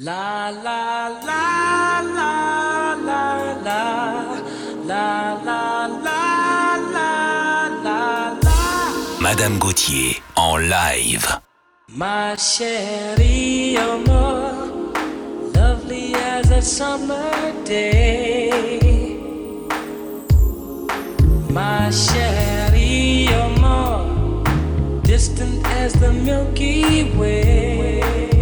La la la la la la la la la la la Madame Gauthier en live. Ma chérie, you're lovely as a summer day. Ma chérie, you're more distant as the Milky Way.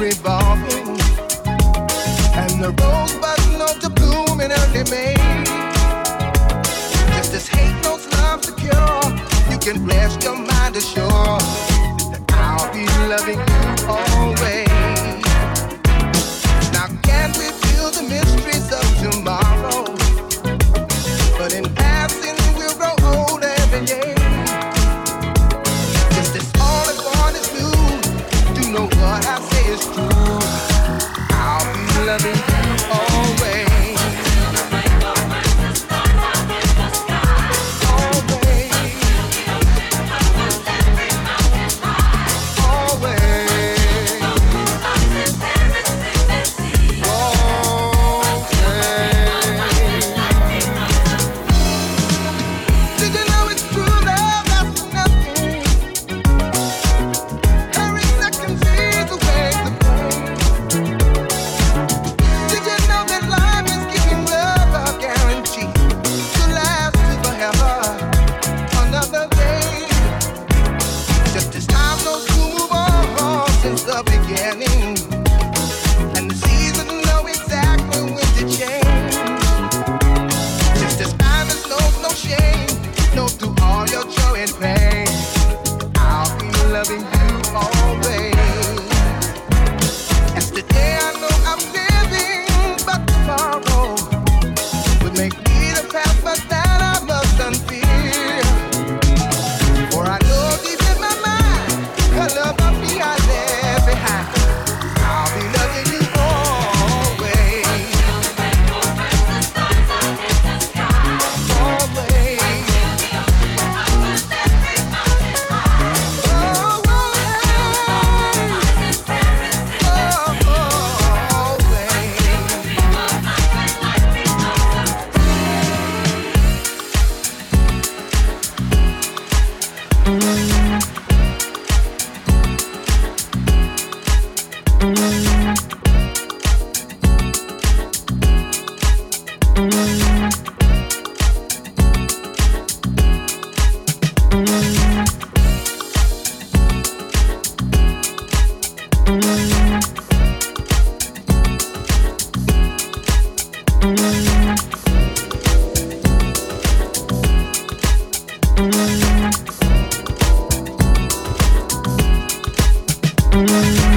revolving, and the early May. Hate knows you can rest your mind assured that I'll be loving that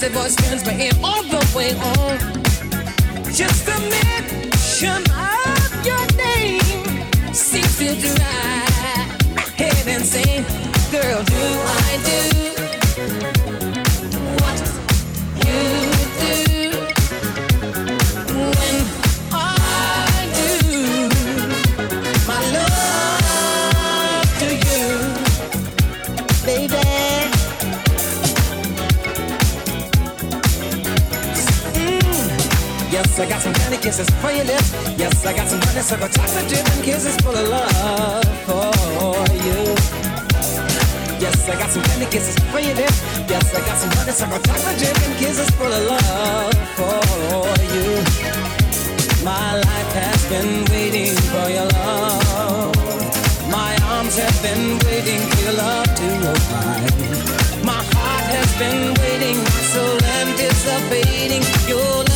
sexy voice turns me in all the way on. Just the mention of your name seems to drive head insane. Girl, do I do? I got some many kisses for your lips. Yes, I got some many circle chocolate dripping kisses full of love for you. Yes, I got some many kisses for your lips. Yes, I got some many circle chocolate dripping kisses full of love for you. My life has been waiting for your love. My arms have been waiting for your love to open. My heart has been waiting, my soul anticipating your love.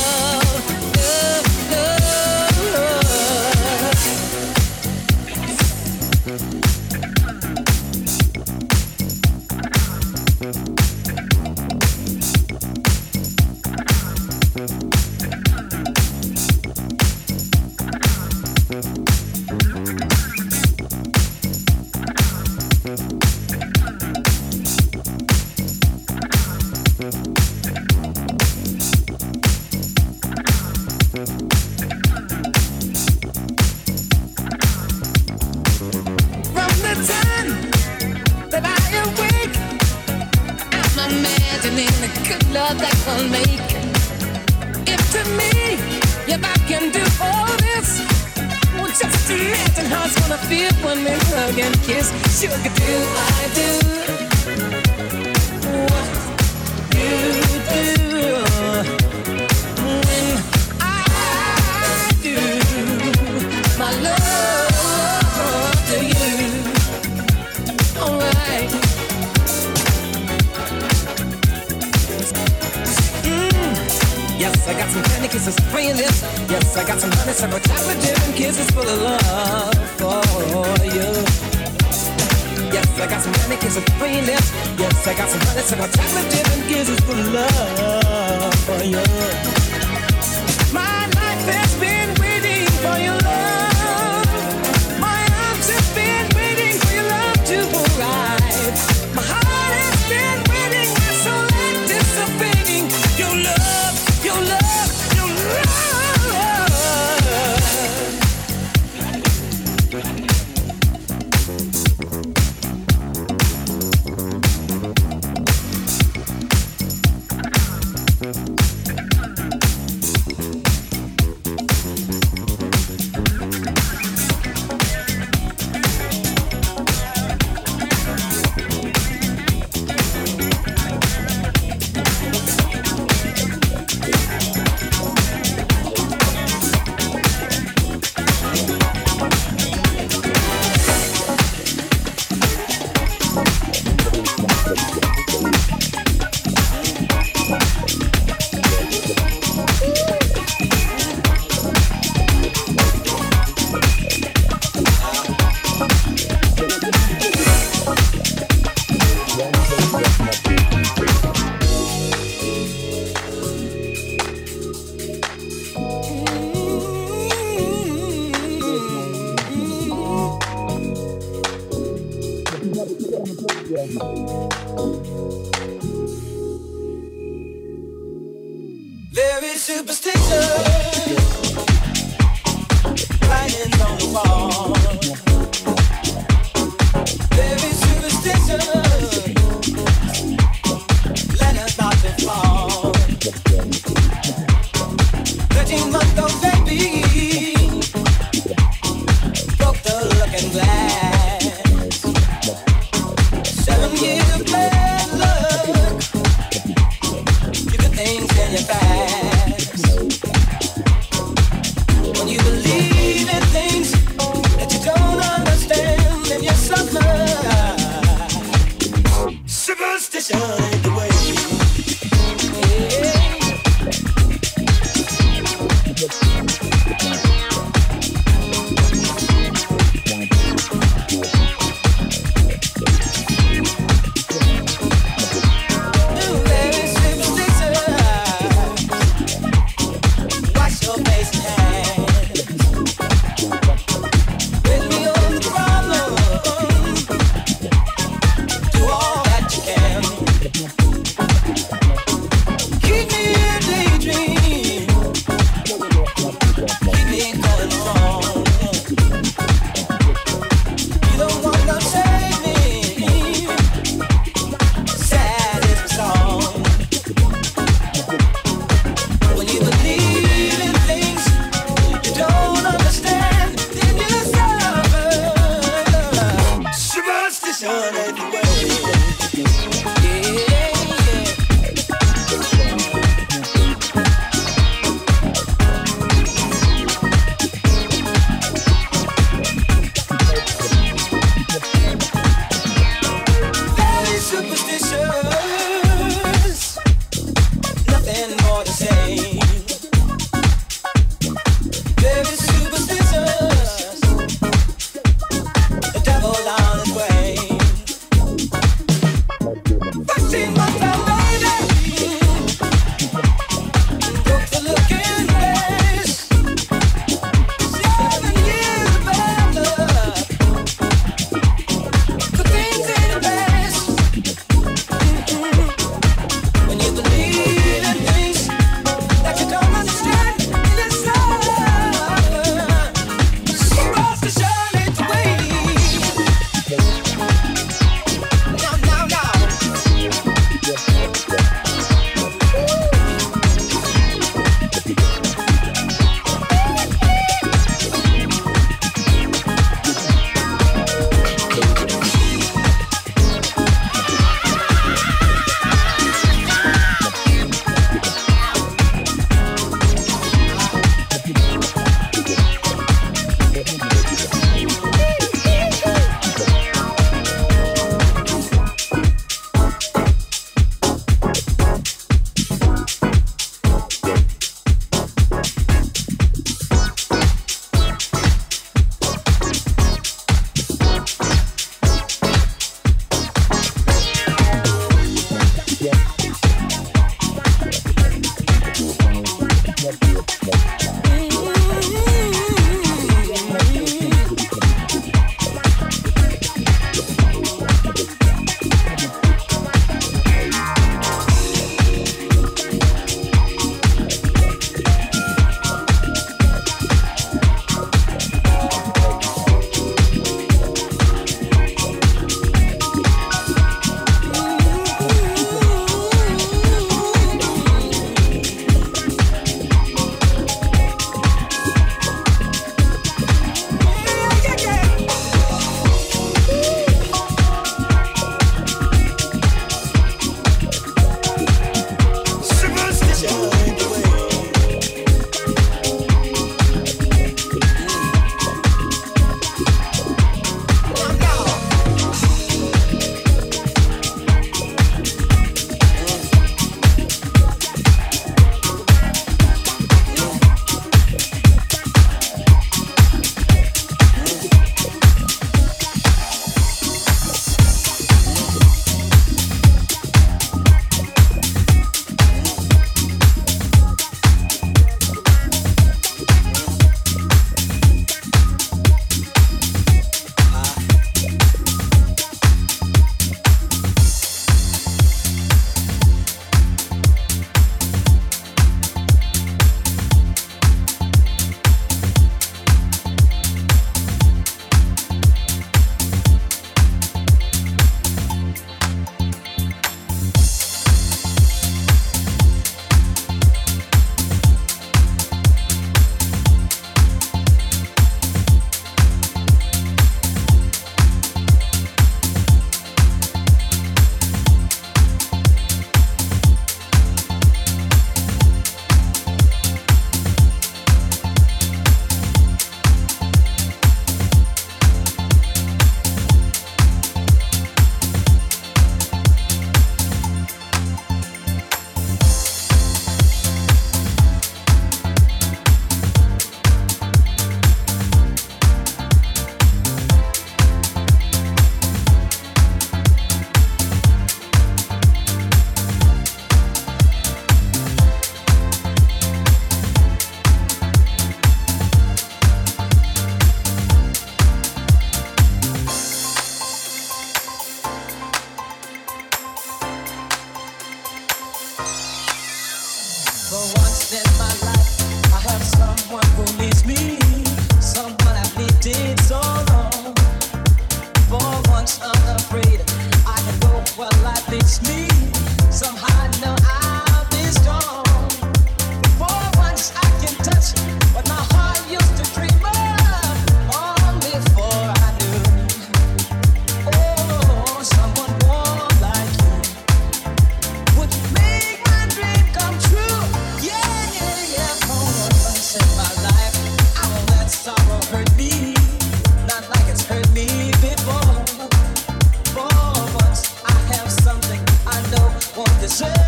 deserve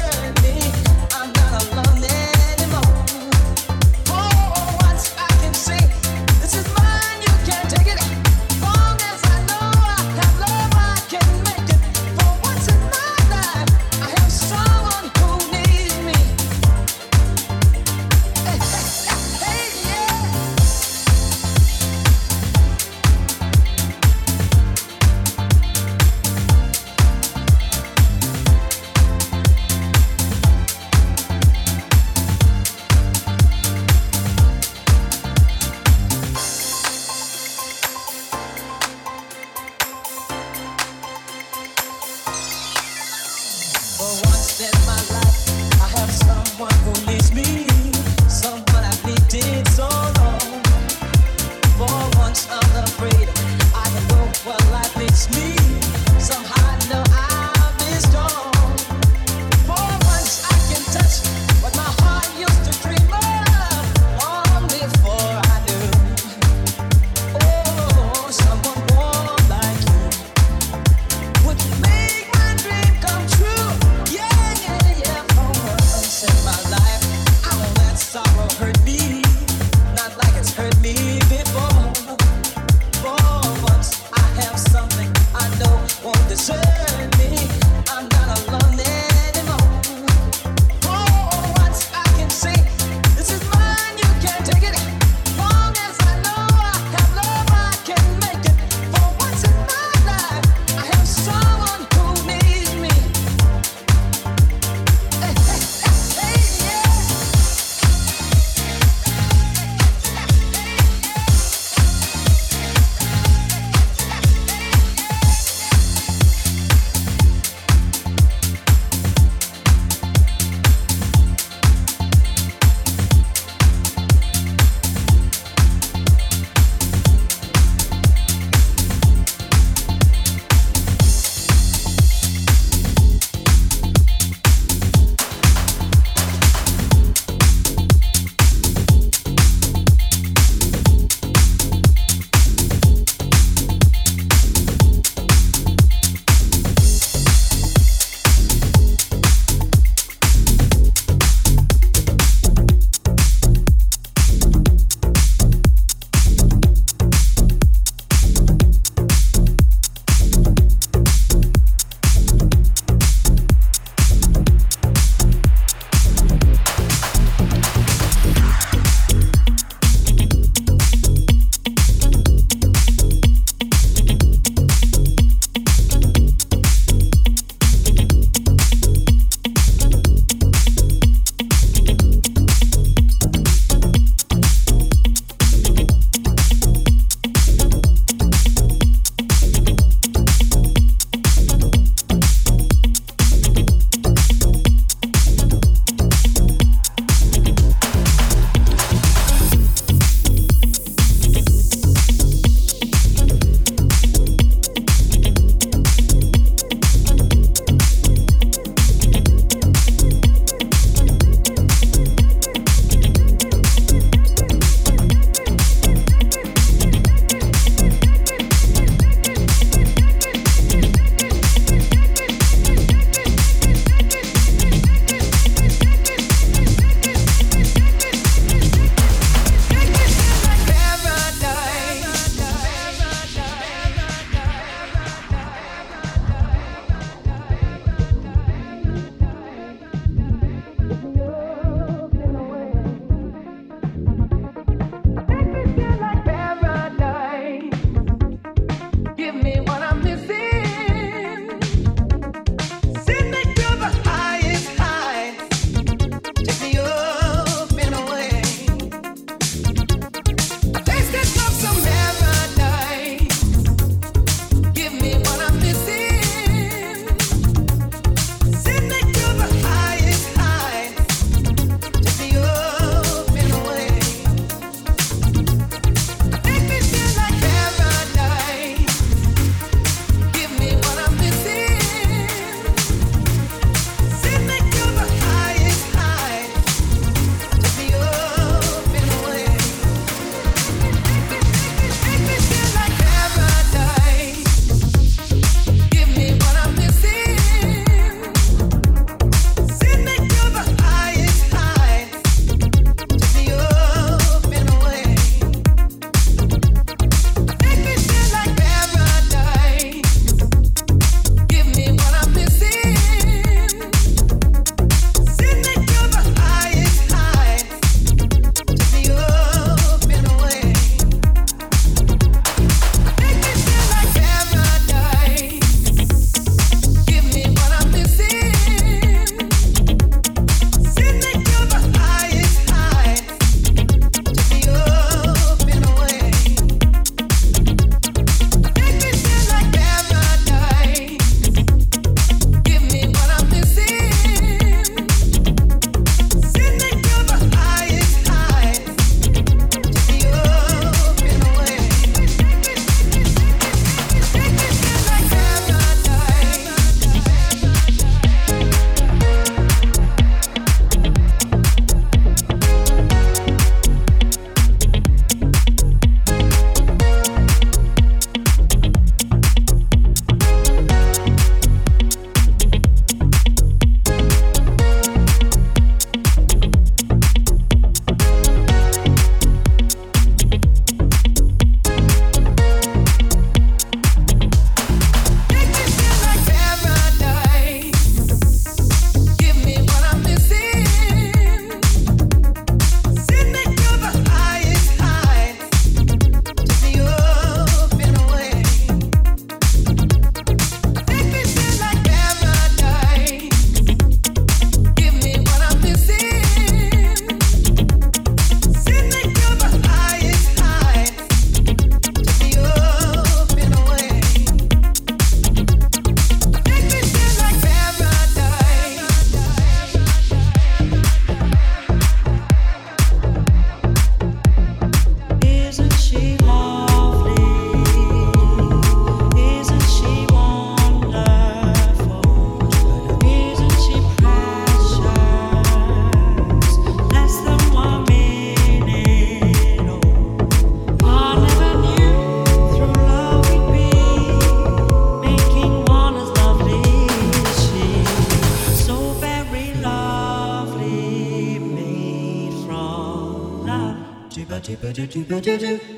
Ooh,